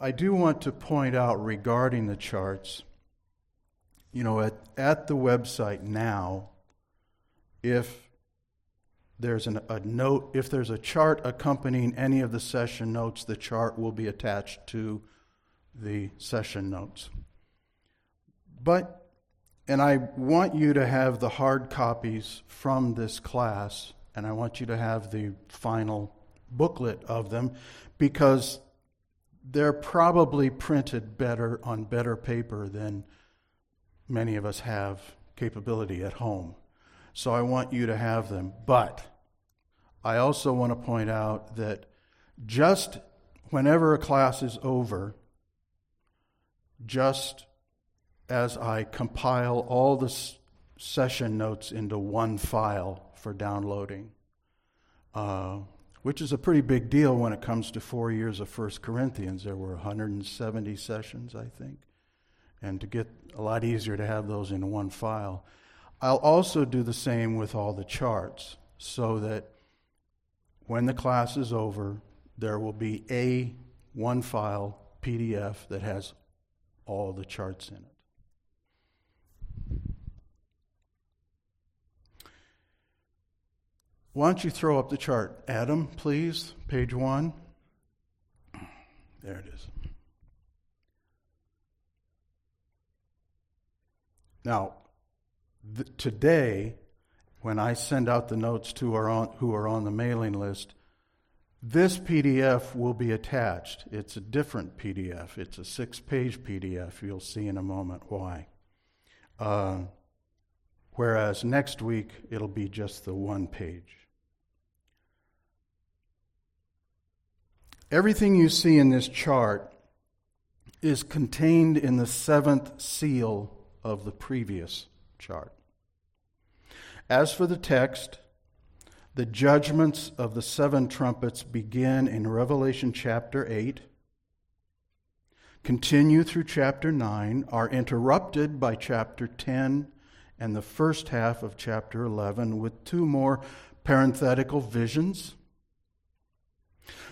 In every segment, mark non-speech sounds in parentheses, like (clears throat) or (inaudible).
I do want to point out regarding the charts, you know, at, at the website now, if there's an, a note, if there's a chart accompanying any of the session notes, the chart will be attached to the session notes. But, and I want you to have the hard copies from this class, and I want you to have the final booklet of them because they're probably printed better on better paper than many of us have capability at home. So I want you to have them. But I also want to point out that just whenever a class is over, just as I compile all the session notes into one file for downloading, uh, which is a pretty big deal when it comes to four years of First Corinthians. There were 170 sessions, I think, and to get a lot easier to have those in one file. I'll also do the same with all the charts so that when the class is over, there will be a one file PDF that has all the charts in it. Why don't you throw up the chart? Adam, please, page one. There it is. Now, th- today, when I send out the notes to our on, who are on the mailing list, this PDF will be attached. It's a different PDF. It's a six page PDF. You'll see in a moment why. Uh, whereas next week, it'll be just the one page. Everything you see in this chart is contained in the seventh seal of the previous chart. As for the text, the judgments of the seven trumpets begin in Revelation chapter 8, continue through chapter 9, are interrupted by chapter 10 and the first half of chapter 11 with two more parenthetical visions.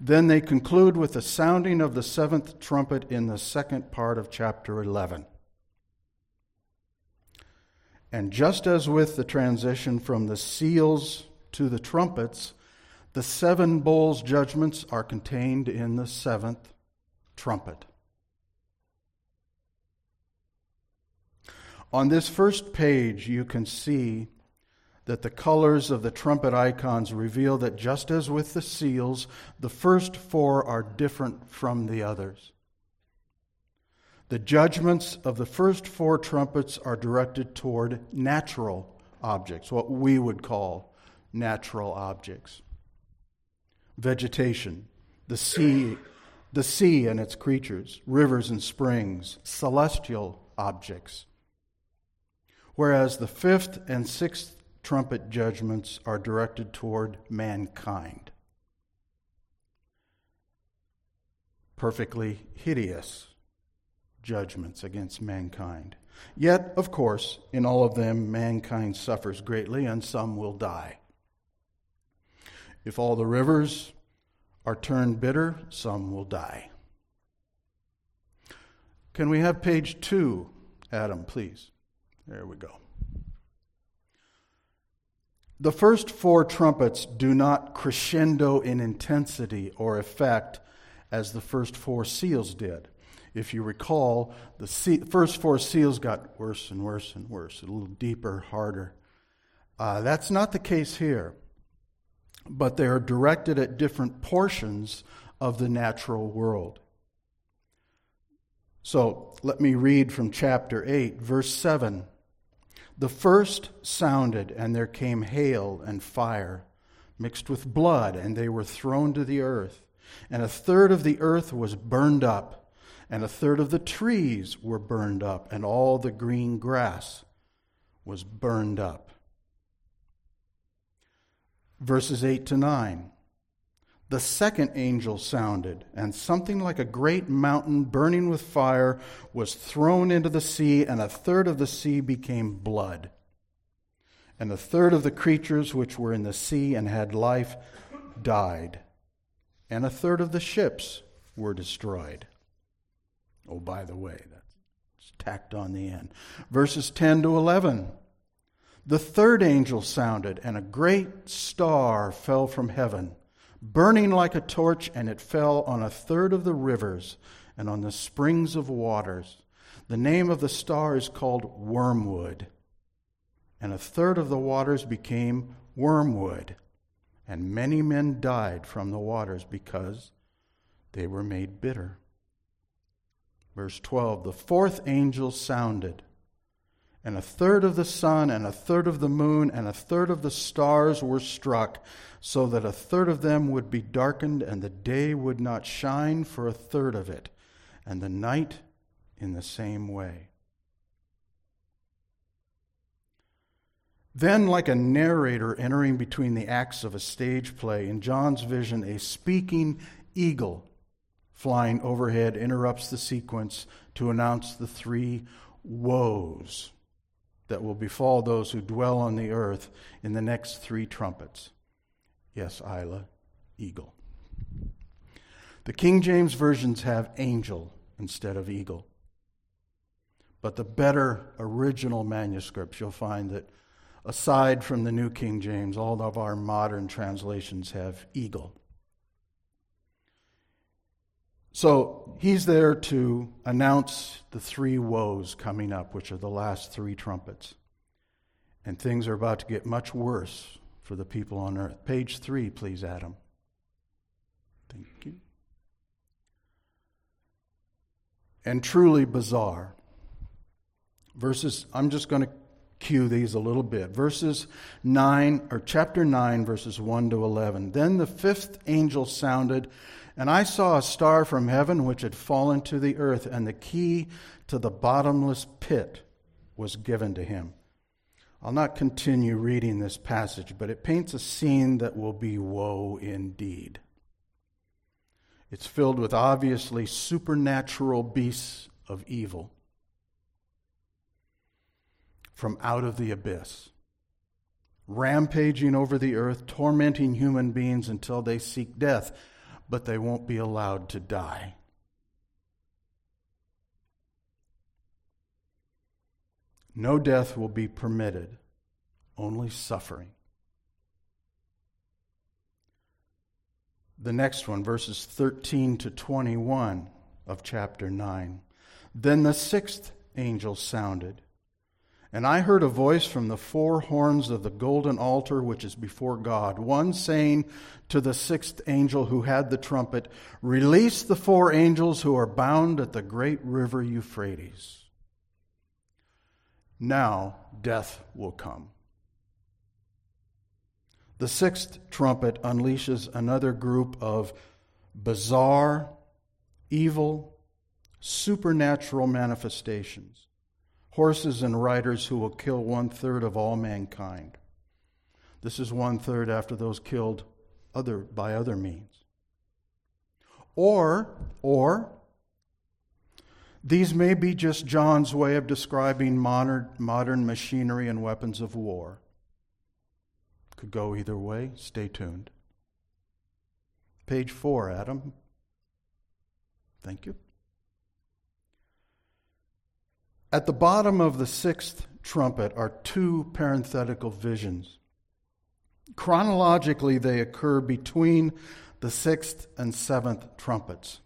Then they conclude with the sounding of the seventh trumpet in the second part of chapter 11. And just as with the transition from the seals to the trumpets, the seven bowls judgments are contained in the seventh trumpet. On this first page, you can see that the colors of the trumpet icons reveal that just as with the seals, the first four are different from the others. The judgments of the first four trumpets are directed toward natural objects, what we would call natural objects. Vegetation, the sea, the sea and its creatures, rivers and springs, celestial objects. Whereas the fifth and sixth trumpet judgments are directed toward mankind. Perfectly hideous judgments against mankind. Yet, of course, in all of them, mankind suffers greatly and some will die. If all the rivers are turned bitter, some will die. Can we have page two, Adam, please? There we go. The first four trumpets do not crescendo in intensity or effect as the first four seals did. If you recall, the first four seals got worse and worse and worse, a little deeper, harder. Uh, that's not the case here but they are directed at different portions of the natural world. So let me read from chapter 8, verse 7. The first sounded, and there came hail and fire mixed with blood, and they were thrown to the earth. And a third of the earth was burned up, and a third of the trees were burned up, and all the green grass was burned up verses 8 to 9. The second angel sounded, and something like a great mountain burning with fire was thrown into the sea, and a third of the sea became blood. And a third of the creatures which were in the sea and had life died, and a third of the ships were destroyed. Oh, by the way, that's tacked on the end. Verses 10 to 11. The third angel sounded, and a great star fell from heaven, burning like a torch, and it fell on a third of the rivers and on the springs of waters. The name of the star is called Wormwood. And a third of the waters became wormwood, and many men died from the waters because they were made bitter. Verse 12 The fourth angel sounded, and a third of the sun, and a third of the moon, and a third of the stars were struck, so that a third of them would be darkened, and the day would not shine for a third of it, and the night in the same way. Then, like a narrator entering between the acts of a stage play, in John's vision, a speaking eagle flying overhead interrupts the sequence to announce the three woes that will befall those who dwell on the earth in the next three trumpets. Yes, Isla, eagle. The King James versions have angel instead of eagle. But the better original manuscripts, you'll find that aside from the New King James, all of our modern translations have eagle. So he's there to announce the three woes coming up, which are the last three trumpets. And things are about to get much worse for the people on earth. Page three, please, Adam. Thank you. And truly bizarre. Verses, I'm just going to cue these a little bit. Verses 9, or chapter 9, verses 1 to 11. Then the fifth angel sounded and I saw a star from heaven which had fallen to the earth, and the key to the bottomless pit was given to him. I'll not continue reading this passage, but it paints a scene that will be woe indeed. It's filled with obviously supernatural beasts of evil from out of the abyss, rampaging over the earth, tormenting human beings until they seek death but they won't be allowed to die. No death will be permitted, only suffering. The next one, verses 13 to 21 of chapter 9. Then the sixth angel sounded and I heard a voice from the four horns of the golden altar which is before God, one saying to the sixth angel who had the trumpet, Release the four angels who are bound at the great river Euphrates. Now death will come. The sixth trumpet unleashes another group of bizarre, evil, supernatural manifestations horses and riders who will kill one third of all mankind. This is one third after those killed other, by other means. Or, or, these may be just John's way of describing modern, modern machinery and weapons of war. Could go either way. Stay tuned. Page four, Adam. Thank you. At the bottom of the sixth trumpet are two parenthetical visions. Chronologically, they occur between the sixth and seventh trumpets.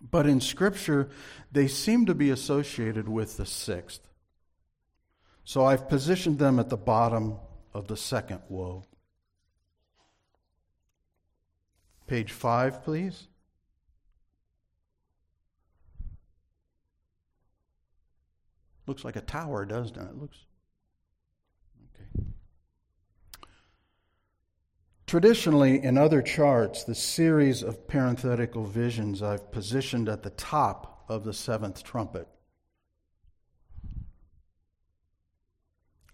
But in Scripture, they seem to be associated with the sixth. So I've positioned them at the bottom of the second woe. Page five, please. Looks like a tower, doesn't it? It looks. Okay. Traditionally, in other charts, the series of parenthetical visions I've positioned at the top of the seventh trumpet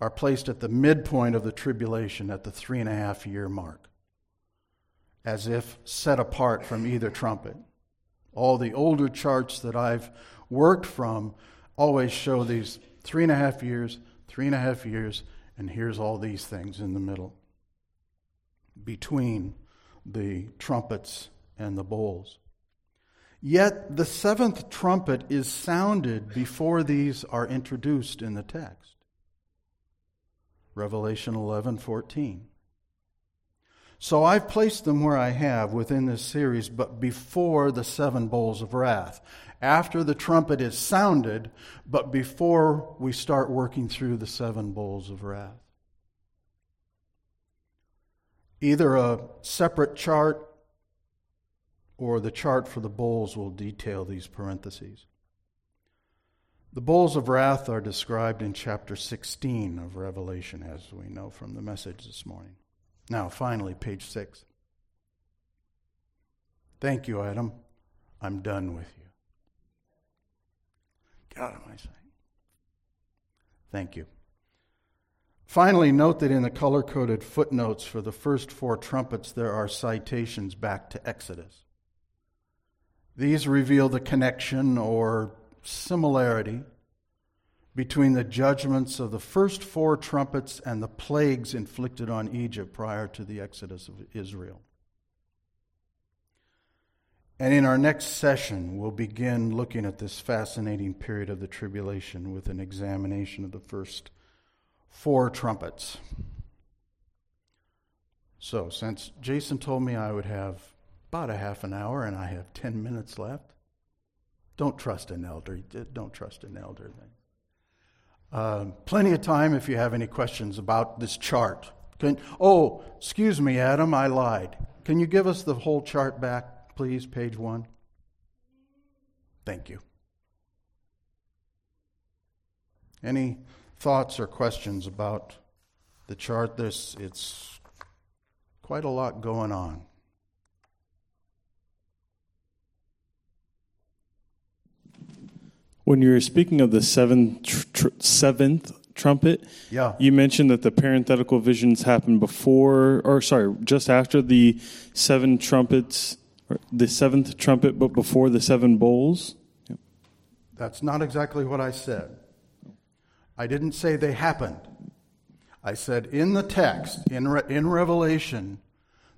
are placed at the midpoint of the tribulation at the three and a half year mark, as if set apart from either trumpet. All the older charts that I've worked from always show these three and a half years, three and a half years, and here's all these things in the middle between the trumpets and the bowls. Yet the seventh trumpet is sounded before these are introduced in the text. Revelation 11:14. So I've placed them where I have within this series, but before the seven bowls of wrath. After the trumpet is sounded, but before we start working through the seven bowls of wrath. Either a separate chart or the chart for the bowls will detail these parentheses. The bowls of wrath are described in chapter 16 of Revelation, as we know from the message this morning. Now, finally, page 6. Thank you, Adam. I'm done with you. Get out of my sight. Thank you. Finally, note that in the color coded footnotes for the first four trumpets, there are citations back to Exodus. These reveal the connection or similarity between the judgments of the first four trumpets and the plagues inflicted on Egypt prior to the exodus of Israel. And in our next session, we'll begin looking at this fascinating period of the tribulation with an examination of the first four trumpets. So, since Jason told me I would have about a half an hour and I have 10 minutes left, don't trust an elder. Don't trust an elder. Uh, plenty of time if you have any questions about this chart. Can, oh, excuse me, Adam, I lied. Can you give us the whole chart back, please, page one? Thank you. Any thoughts or questions about the chart? This it's quite a lot going on. When you were speaking of the seventh, tr- seventh trumpet, yeah. you mentioned that the parenthetical visions happened before, or sorry, just after the seven trumpets, the seventh trumpet, but before the seven bowls. Yep. That's not exactly what I said. I didn't say they happened. I said in the text, in, Re- in Revelation,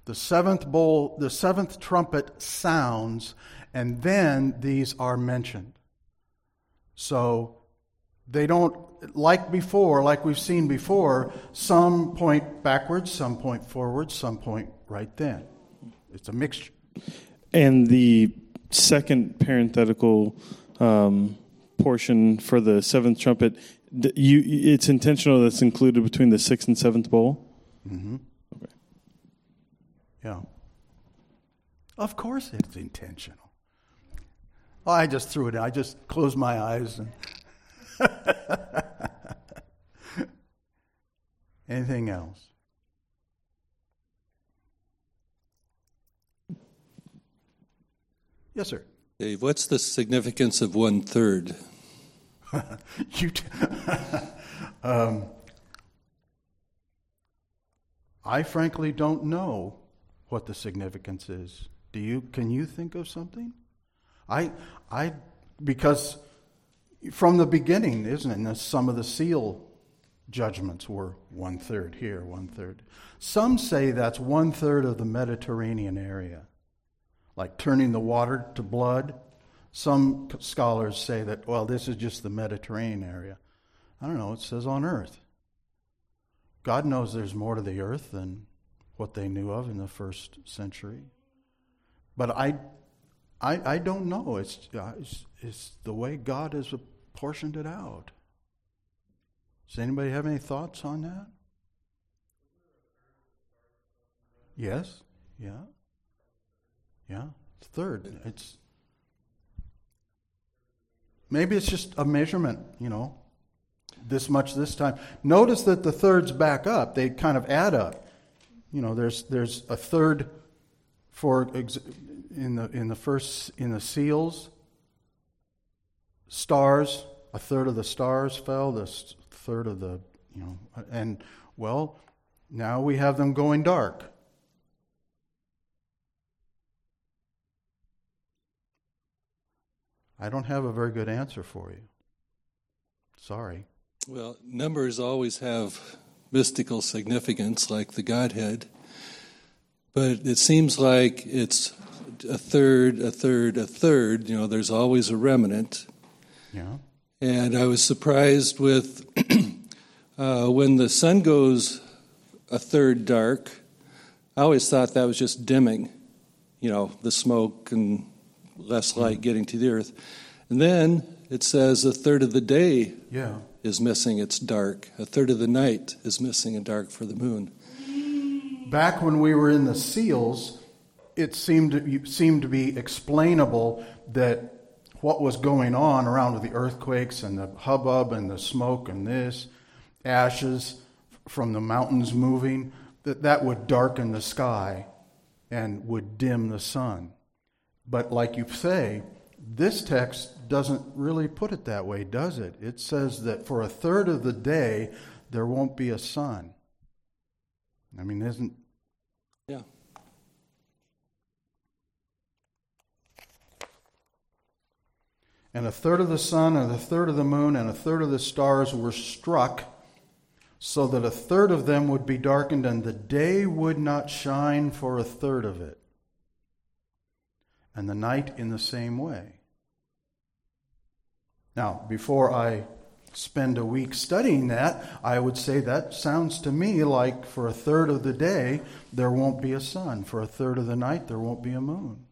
the seventh bowl, the seventh trumpet sounds, and then these are mentioned. So they don't, like before, like we've seen before, some point backwards, some point forward, some point right then. It's a mixture. And the second parenthetical um, portion for the seventh trumpet, you, it's intentional that's included between the sixth and seventh bowl? Mm-hmm. Okay. Yeah. Of course it's intentional. Oh, I just threw it in. I just closed my eyes. And (laughs) Anything else? Yes, sir. Dave, what's the significance of one third? (laughs) you t- (laughs) um, I frankly don't know what the significance is. Do you? Can you think of something? I, I, because from the beginning, isn't it? Some of the seal judgments were one third here, one third. Some say that's one third of the Mediterranean area, like turning the water to blood. Some scholars say that, well, this is just the Mediterranean area. I don't know, it says on earth. God knows there's more to the earth than what they knew of in the first century. But I I, I don't know. It's, uh, it's, it's the way God has apportioned it out. Does anybody have any thoughts on that? Yes. Yeah. Yeah. It's third. It's maybe it's just a measurement, you know. This much this time. Notice that the thirds back up. They kind of add up. You know, there's there's a third for in the in the first in the seals stars a third of the stars fell the third of the you know and well now we have them going dark I don't have a very good answer for you. Sorry. Well, numbers always have mystical significance, like the Godhead, but it seems like it's a third, a third, a third. You know, there's always a remnant. Yeah. And I was surprised with (clears throat) uh, when the sun goes a third dark. I always thought that was just dimming, you know, the smoke and less light getting to the earth. And then it says a third of the day Yeah. is missing, it's dark. A third of the night is missing and dark for the moon. Back when we were in the seals, it seemed seemed to be explainable that what was going on around with the earthquakes and the hubbub and the smoke and this ashes from the mountains moving that that would darken the sky and would dim the sun. But like you say, this text doesn't really put it that way, does it? It says that for a third of the day there won't be a sun. I mean, isn't Yeah. And a third of the sun and a third of the moon and a third of the stars were struck so that a third of them would be darkened and the day would not shine for a third of it. And the night in the same way. Now before i spend a week studying that i would say that sounds to me like for a third of the day there won't be a sun. For a third of the night there won't be a moon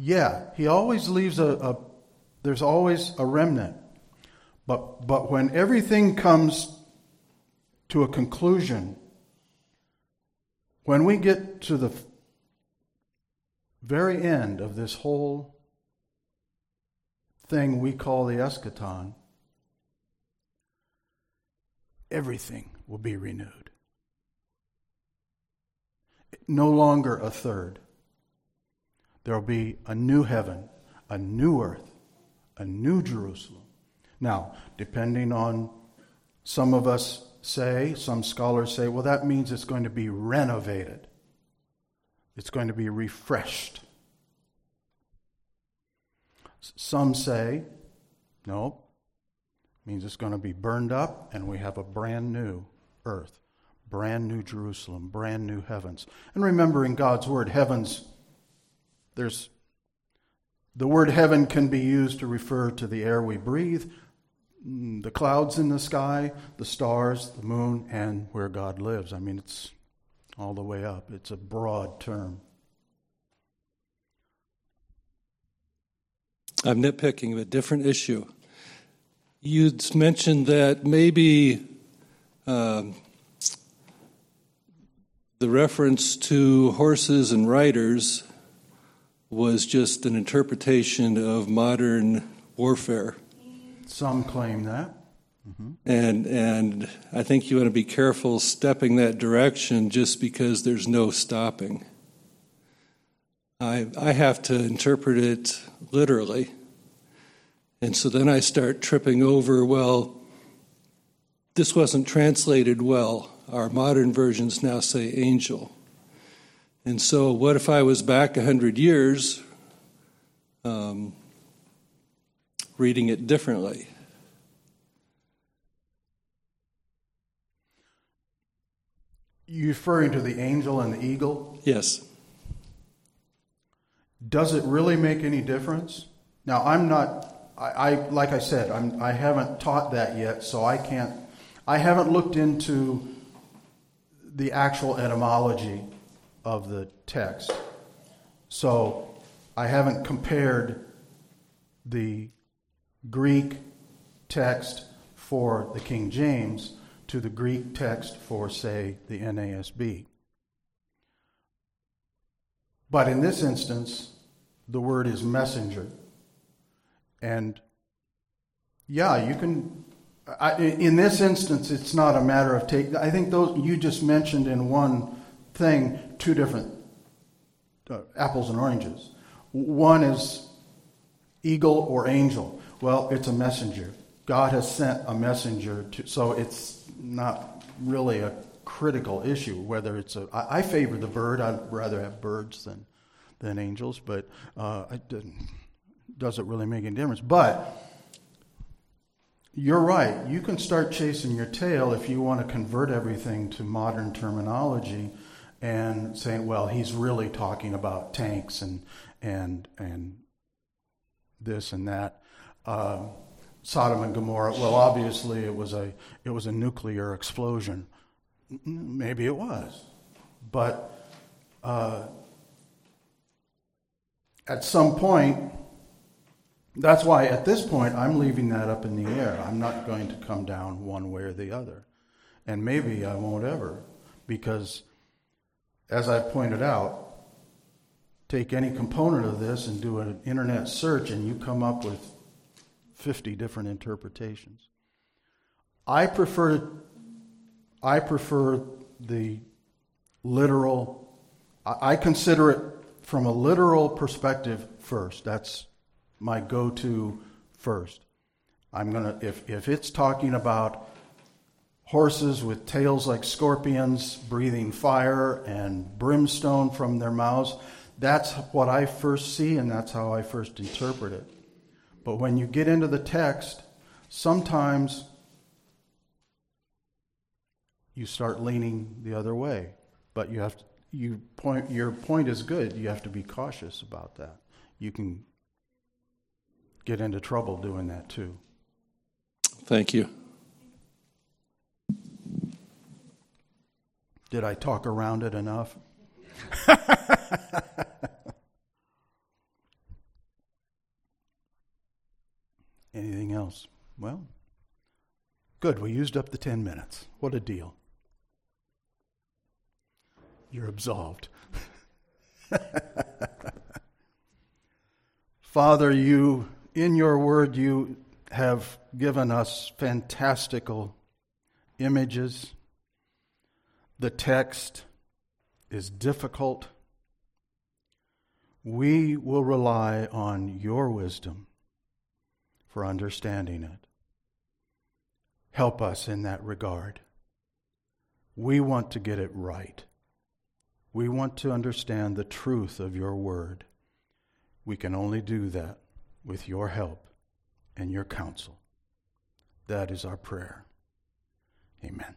Yeah, he always leaves a, a there's always a remnant. But but when everything comes to a conclusion, when we get to the very end of this whole thing we call the eschaton, everything will be renewed. No longer a third. There will be a new heaven, a new earth, a new Jerusalem. Now, depending on some of us say, some scholars say, well, that means it's going to be renovated, it's going to be refreshed. Some say, no, it means it's going to be burned up and we have a brand new earth, brand new Jerusalem, brand new heavens. And remembering God's word, heavens there's the word heaven can be used to refer to the air we breathe, mm, the clouds in the sky, the stars, the moon, and where God lives. I mean, it's all the way up. It's a broad term. I'm nitpicking a different issue. You'd mentioned that maybe um, the reference to horses and riders was just an interpretation of modern warfare. Some claim that. Mm-hmm. And and I think you want to be careful stepping that direction just because there's no stopping. I I have to interpret it literally. And so then I start tripping over, well, this wasn't translated well. Our modern versions now say angel. And so, what if I was back a hundred years um, reading it differently? You referring to the angel and the eagle? Yes. Does it really make any difference? Now, I'm not. I, I like I said, I'm, I haven't taught that yet, so I can't. I haven't looked into the actual etymology of the text, so I haven't compared the Greek text for the King James to the Greek text for, say, the NASB. But in this instance, the word is messenger. And yeah, you can. I, in this instance, it's not a matter of take. I think those you just mentioned in one thing two different uh, apples and oranges. One is eagle or angel. Well, it's a messenger. God has sent a messenger to. So it's not really a critical issue whether it's a. I, I favor the bird. I'd rather have birds than than angels, but uh, it doesn't, doesn't really make any difference. But you're right. You can start chasing your tail if you want to convert everything to modern terminology and saying, well, he's really talking about tanks and and and this and that. Uh, Sodom and Gomorrah. Well, obviously it was a it was a nuclear explosion. Maybe it was, but uh, at some point, that's why at this point I'm leaving that up in the air. I'm not going to come down one way or the other, and maybe I won't ever, because as I pointed out, take any component of this and do an internet search, and you come up with 50 different interpretations. I prefer, I prefer the literal, I consider it from a literal perspective first. That's my go to first. I'm going to, if, if it's talking about horses with tails like scorpions breathing fire and brimstone from their mouths, that's what I first see and that's how I first interpret it. But when you get into the text, sometimes you start leaning the other way. But you have to, you point your point is good. You have to be cautious about that. You can get into trouble doing that too. Thank you. Did I talk around it enough? (laughs) Anything else? Well, good. We used up the 10 minutes. What a deal. You're absolved. (laughs) Father, you, in your word, you have given us fantastical images. The text is difficult. We will rely on your wisdom for understanding it. Help us in that regard. We want to get it right. We want to understand the truth of your word. We can only do that with your help and your counsel. That is our prayer. Amen.